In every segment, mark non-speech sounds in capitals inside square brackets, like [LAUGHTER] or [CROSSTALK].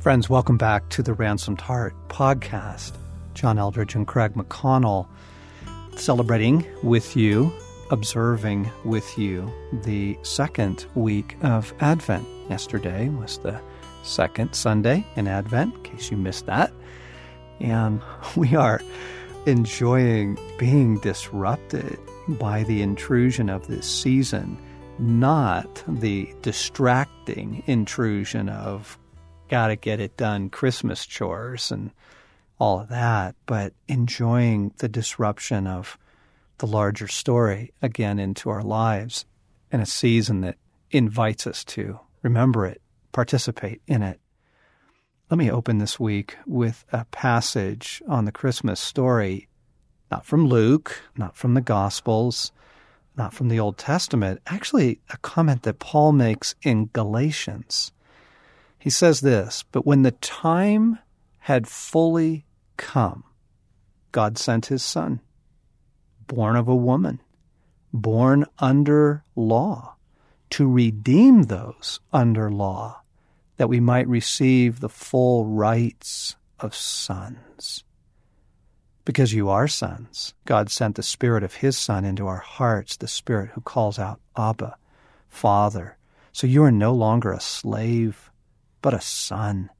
Friends, welcome back to the Ransomed Heart podcast. John Eldredge and Craig McConnell celebrating with you, observing with you the second week of Advent. Yesterday was the second Sunday in Advent, in case you missed that. And [LAUGHS] we are enjoying being disrupted by the intrusion of this season, not the distracting intrusion of gotta get it done Christmas chores and all of that, but enjoying the disruption of the larger story again into our lives in a season that invites us to remember it, participate in it. Let me open this week with a passage on the Christmas story not from Luke, not from the Gospels, not from the Old Testament, actually, a comment that Paul makes in Galatians. He says this But when the time had fully come, God sent his Son, born of a woman, born under law, to redeem those under law, that we might receive the full rights of sons. Because you are sons, God sent the Spirit of His Son into our hearts, the Spirit who calls out, Abba, Father. So you are no longer a slave, but a son.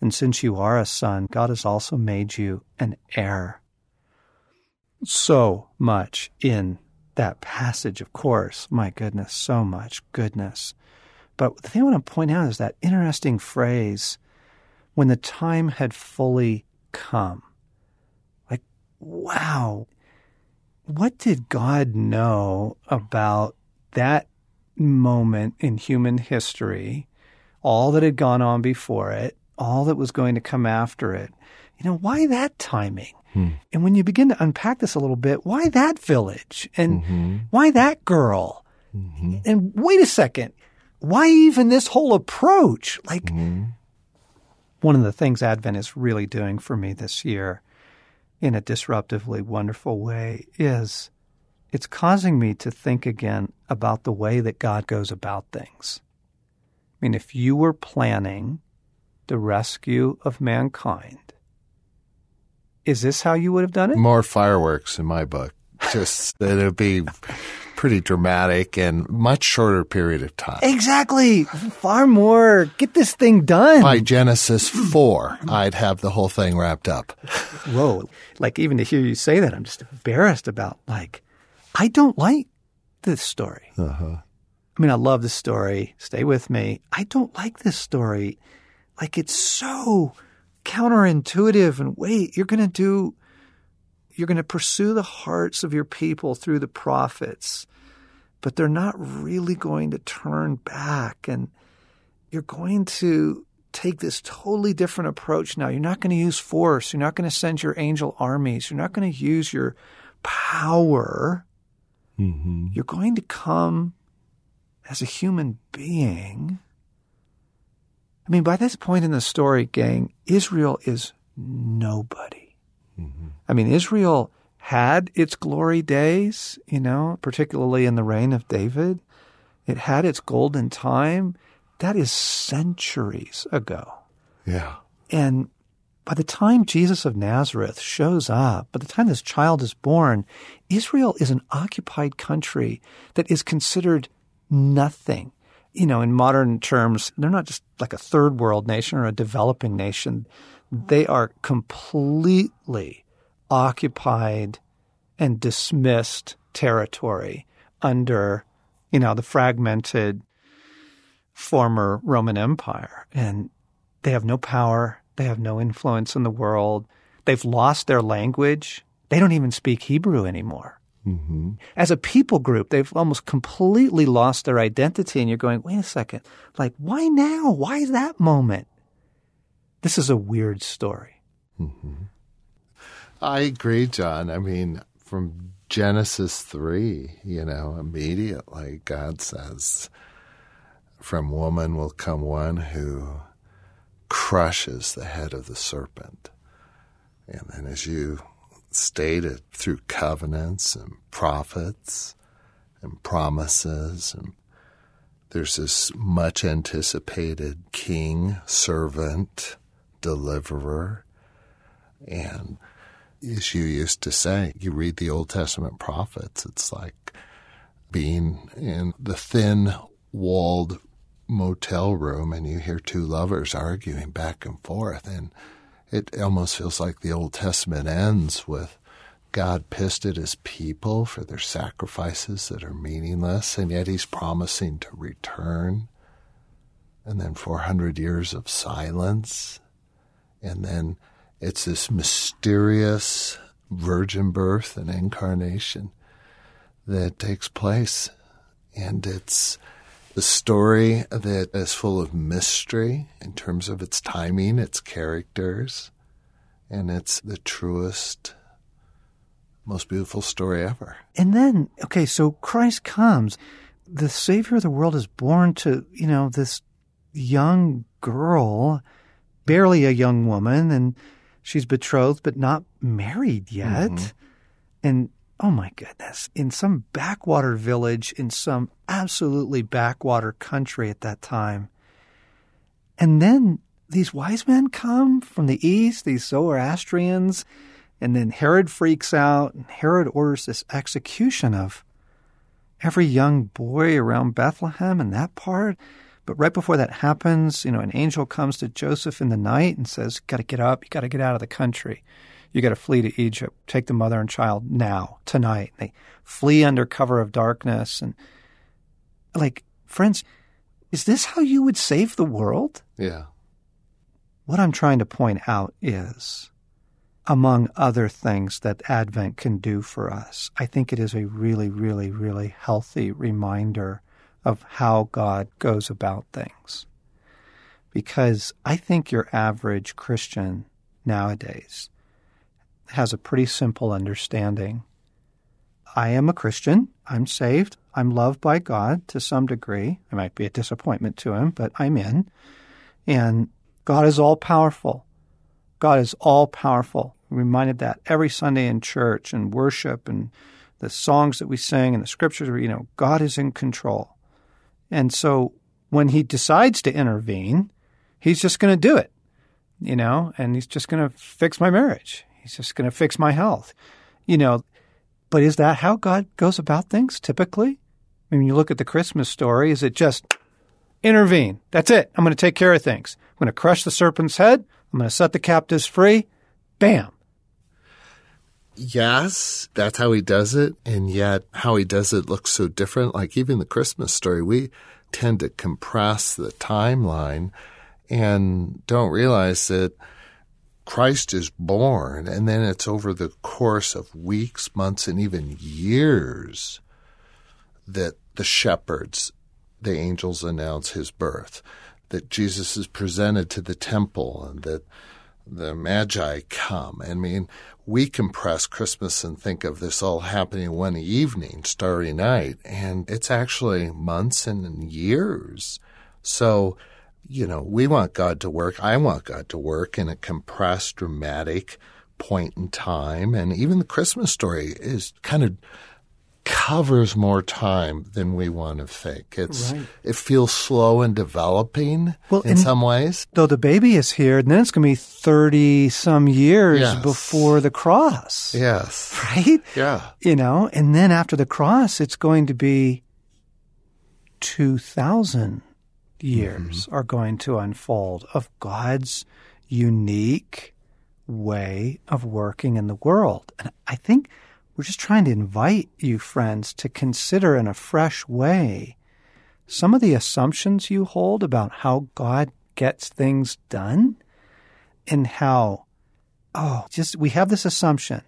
And since you are a son, God has also made you an heir. So much in that passage, of course. My goodness, so much goodness. But the thing I want to point out is that interesting phrase, when the time had fully come Like, wow, what did God know about that moment in human history, all that had gone on before it, all that was going to come after it? You know, why that timing? Hmm. And when you begin to unpack this a little bit, why that village? And mm-hmm. why that girl? Mm-hmm. And wait a second, why even this whole approach? Like, mm-hmm. one of the things Advent is really doing for me this year in a disruptively wonderful way is it's causing me to think again about the way that God goes about things. I mean, if you were planning the rescue of mankind, is this how you would have done it? More fireworks in my book. Just [LAUGHS] that it'd be pretty dramatic and much shorter period of time. Exactly. Far more. Get this thing done. By Genesis 4, I'd have the whole thing wrapped up. Whoa. Like, even to hear you say that, I'm just embarrassed about, like, I don't like this story. Uh-huh. I mean, I love the story. Stay with me. I don't like this story. Like, it's so counterintuitive and wait, you're going to do you're going to pursue the hearts of your people through the prophets but they're not really going to turn back. And you're going to take this totally different approach now. You're not going to use force. You're not going to send your angel armies. You're not going to use your power. Mm-hmm. You're going to come as a human being. I mean, by this point in the story, gang, Israel is nobody. Mm-hmm. I mean, Israel had its glory days, you know, particularly in the reign of David. It had its golden time. That is centuries ago. Yeah. And by the time Jesus of Nazareth shows up, by the time this child is born, Israel is an occupied country that is considered nothing. You know, in modern terms, they're not just like a third world nation or a developing nation. They are completely occupied and dismissed territory under, you know, the fragmented former Roman Empire. And they have no power. They have no influence in the world. They've lost their language. They don't even speak Hebrew anymore. Mm-hmm. As a people group, they've almost completely lost their identity. And you're going, wait a second, like, why now? Why that moment? This is a weird story. Mm-hmm. I agree, John. I mean, from Genesis 3, you know, immediately God says, From woman will come one who crushes the head of the serpent. And then, as you stated, through covenants and prophets and promises, and there's this much anticipated king, servant, deliverer. And as you used to say, you read the Old Testament prophets, it's like being in the thin walled motel room and you hear two lovers arguing back and forth. And it almost feels like the Old Testament ends with God pissed at his people for their sacrifices that are meaningless, and yet he's promising to return. And then 400 years of silence. And then it's this mysterious virgin birth and incarnation that takes place. And it's the story that is full of mystery in terms of its timing, its characters, and it's the truest, most beautiful story ever. And then, okay, so Christ comes. The Savior of the world is born to, you know, this young girl, barely a young woman, and she's betrothed but not married yet. Mm-hmm. And oh my goodness, in some backwater village in some absolutely backwater country at that time. And then these wise men come from the east, these Zoroastrians, and then Herod freaks out, and Herod orders this execution of every young boy around Bethlehem and that part. But right before that happens, you know, an angel comes to Joseph in the night and says, Got to get up, you got to get out of the country you got to flee to Egypt. Take the mother and child now, tonight. They flee under cover of darkness. And, like, friends, is this how you would save the world? Yeah. What I'm trying to point out is, among other things that Advent can do for us, I think it is a really, really, really healthy reminder of how God goes about things. Because I think your average Christian nowadays has a pretty simple understanding. I am a Christian. I'm saved. I'm loved by God to some degree. I might be a disappointment to him, but I'm in. And God is all powerful. God is all powerful. Reminded that every Sunday in church and worship and the songs that we sing and the scriptures, you know, God is in control. And so when he decides to intervene, he's just going to do it, you know, and he's just going to fix my marriage. He's just going to fix my health. You know, but is that how God goes about things typically? I mean, you look at the Christmas story, is it just intervene? That's it. I'm going to take care of things. I'm going to crush the serpent's head. I'm going to set the captives free. Bam. Yes, that's how he does it. And yet, how he does it looks so different. Like even the Christmas story, we tend to compress the timeline and don't realize that Christ is born, and then it's over the course of weeks, months, and even years that the shepherds, the angels announce his birth, that Jesus is presented to the temple, and that the Magi come. I mean, we compress Christmas and think of this all happening one evening, starry night, and it's actually months and years. So you know, we want God to work. I want God to work in a compressed, dramatic point in time. And even the Christmas story is kind of covers more time than we want to think. It's right. it feels slow and developing well, in some ways. Though the baby is here, and then it's going to be thirty some years yes. before the cross. Yes. [LAUGHS] Right. Yeah. You know, and then after the cross, it's going to be two thousand years mm-hmm. are going to unfold of God's unique way of working in the world. And I think we're just trying to invite you, friends, to consider in a fresh way some of the assumptions you hold about how God gets things done and how, oh, just we have this assumption.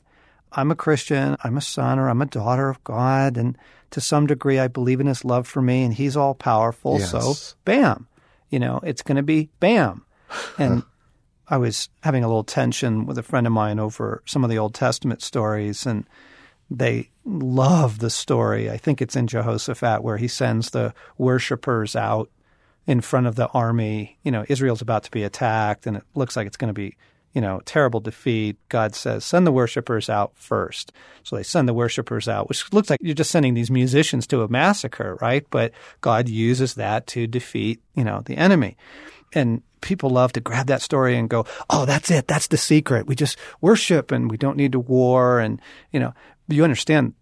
I'm a Christian, I'm a son or I'm a daughter of God, and to some degree, I believe in his love for me and he's all powerful. Yes. So, bam, you know, it's going to be bam. And [LAUGHS] I was having a little tension with a friend of mine over some of the Old Testament stories, and they love the story. I think it's in Jehoshaphat where he sends the worshippers out in front of the army. You know, Israel's about to be attacked, and it looks like it's going to be you know, terrible defeat, God says, send the worshipers out first. So they send the worshipers out, which looks like you're just sending these musicians to a massacre, right? But God uses that to defeat, you know, the enemy. And people love to grab that story and go, "Oh, that's it. That's the secret. We just worship and we don't need to war." And you know, you understand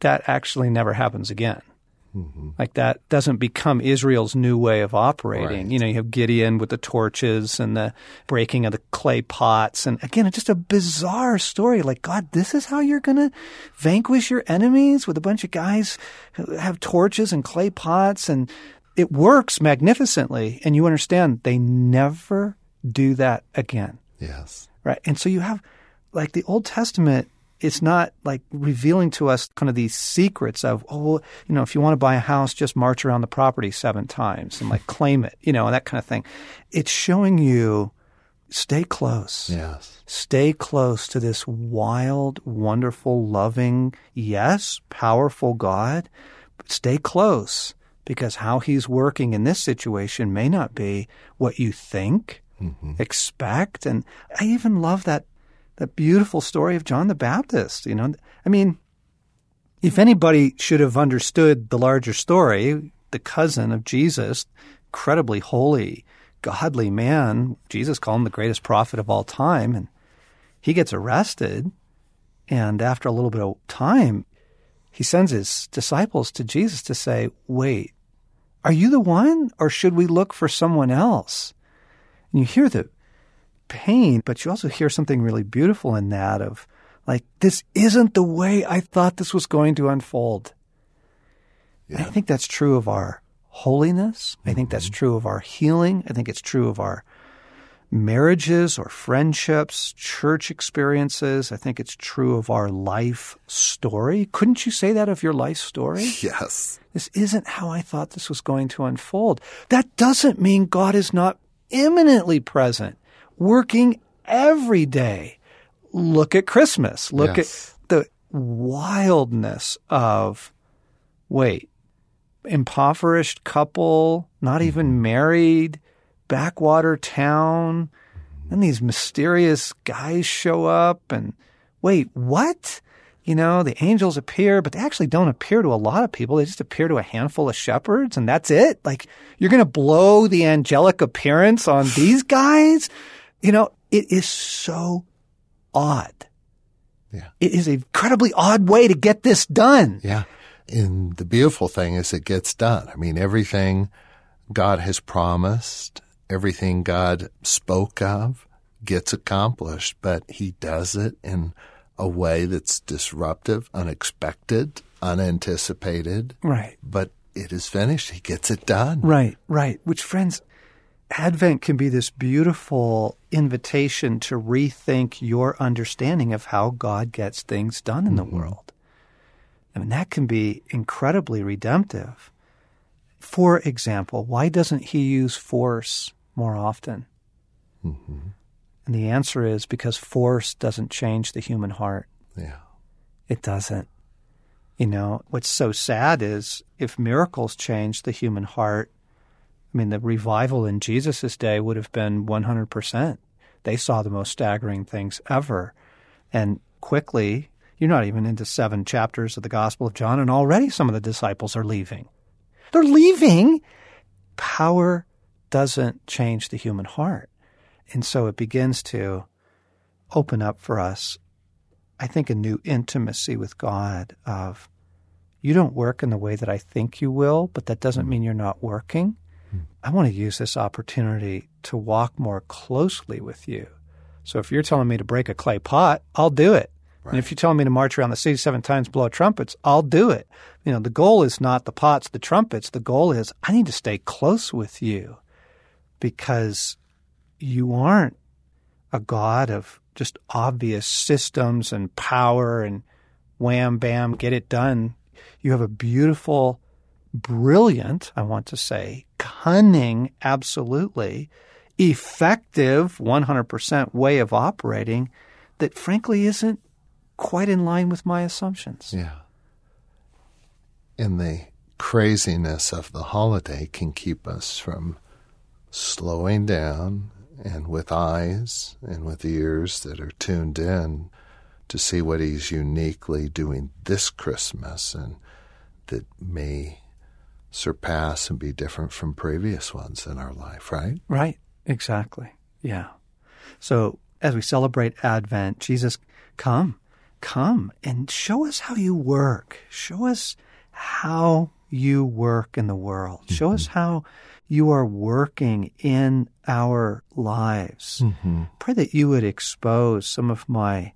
that actually never happens again. Mm-hmm. Like that doesn't become Israel's new way of operating. Right. You know, you have Gideon with the torches and the breaking of the clay pots. And again, it's just a bizarre story. Like, God, this is how you're going to vanquish your enemies with a bunch of guys who have torches and clay pots. And it works magnificently. And you understand they never do that again. Yes. Right. And so you have like the Old Testament it's not like revealing to us kind of these secrets of, oh, you know, if you want to buy a house, just march around the property seven times and like claim it, you know, and that kind of thing. It's showing you stay close. Yes. Stay close to this wild, wonderful, loving, yes, powerful God, but stay close because how he's working in this situation may not be what you think, mm-hmm. expect. And I even love that that beautiful story of John the Baptist. You know, I mean, if anybody should have understood the larger story, the cousin of Jesus, incredibly holy, godly man, Jesus called him the greatest prophet of all time, and he gets arrested. And after a little bit of time, he sends his disciples to Jesus to say, Wait, are you the one, or should we look for someone else? And you hear the pain, but you also hear something really beautiful in that of like, this isn't the way I thought this was going to unfold. Yeah. I think that's true of our holiness. Mm-hmm. I think that's mm-hmm. true of our healing. I think it's true of our marriages or friendships, church experiences. I think it's true of our life story. Couldn't you say that of your life story? [LAUGHS] Yes. This isn't how I thought this was going to unfold. That doesn't mean God is not imminently present working every day. Look at Christmas. Look yes. at the wildness of, wait, impoverished couple, not mm-hmm. even married, backwater town. And these mysterious guys show up and wait, what? You know, the angels appear, but they actually don't appear to a lot of people. They just appear to a handful of shepherds and that's it. Like you're going to blow the angelic appearance on these guys? You know, it is so odd. Yeah. It is an incredibly odd way to get this done. Yeah. And the beautiful thing is it gets done. I mean, everything God has promised, everything God spoke of gets accomplished, but he does it in a way that's disruptive, unexpected, unanticipated. Right. But it is finished. He gets it done. Right, right. Which, friends, Advent can be this beautiful invitation to rethink your understanding of how God gets things done in the mm-hmm. world. I mean, that can be incredibly redemptive. For example, why doesn't he use force more often? Mm-hmm. And the answer is because force doesn't change the human heart. Yeah. It doesn't. You know, what's so sad is if miracles change the human heart, I mean, the revival in Jesus' day would have been 100%. They saw the most staggering things ever. And quickly, you're not even into seven chapters of the Gospel of John, and already some of the disciples are leaving. They're leaving. Power doesn't change the human heart. And so it begins to open up for us, I think, a new intimacy with God of you don't work in the way that I think you will, but that doesn't mean you're not working. I want to use this opportunity to walk more closely with you. So if you're telling me to break a clay pot, I'll do it. Right. And if you're telling me to march around the city seven times, blow trumpets, I'll do it. You know, the goal is not the pots, the trumpets. The goal is I need to stay close with you because you aren't a God of just obvious systems and power and wham, bam, get it done. You have a beautiful brilliant, I want to say, cunning, absolutely, effective, 100% way of operating that frankly isn't quite in line with my assumptions. Yeah. And the craziness of the holiday can keep us from slowing down and with eyes and with ears that are tuned in to see what he's uniquely doing this Christmas and that may surpass and be different from previous ones in our life, right? Right. Exactly. Yeah. So as we celebrate Advent, Jesus, come, come and show us how you work. Show us how you work in the world. Mm-hmm. Show us how you are working in our lives. Mm-hmm. Pray that you would expose some of my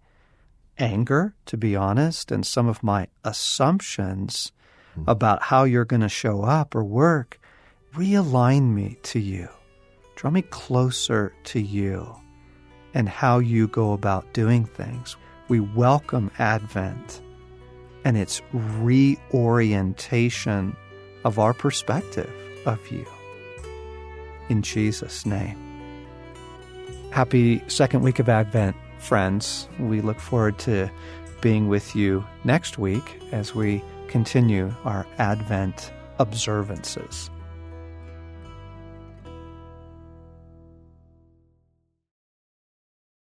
anger, to be honest, and some of my assumptions mm-hmm. Mm-hmm. about how you're going to show up or work. Realign me to you. Draw me closer to you and how you go about doing things. We welcome Advent and its reorientation of our perspective of you. In Jesus' name. Happy second week of Advent, friends. We look forward to being with you next week as we continue our Advent observances.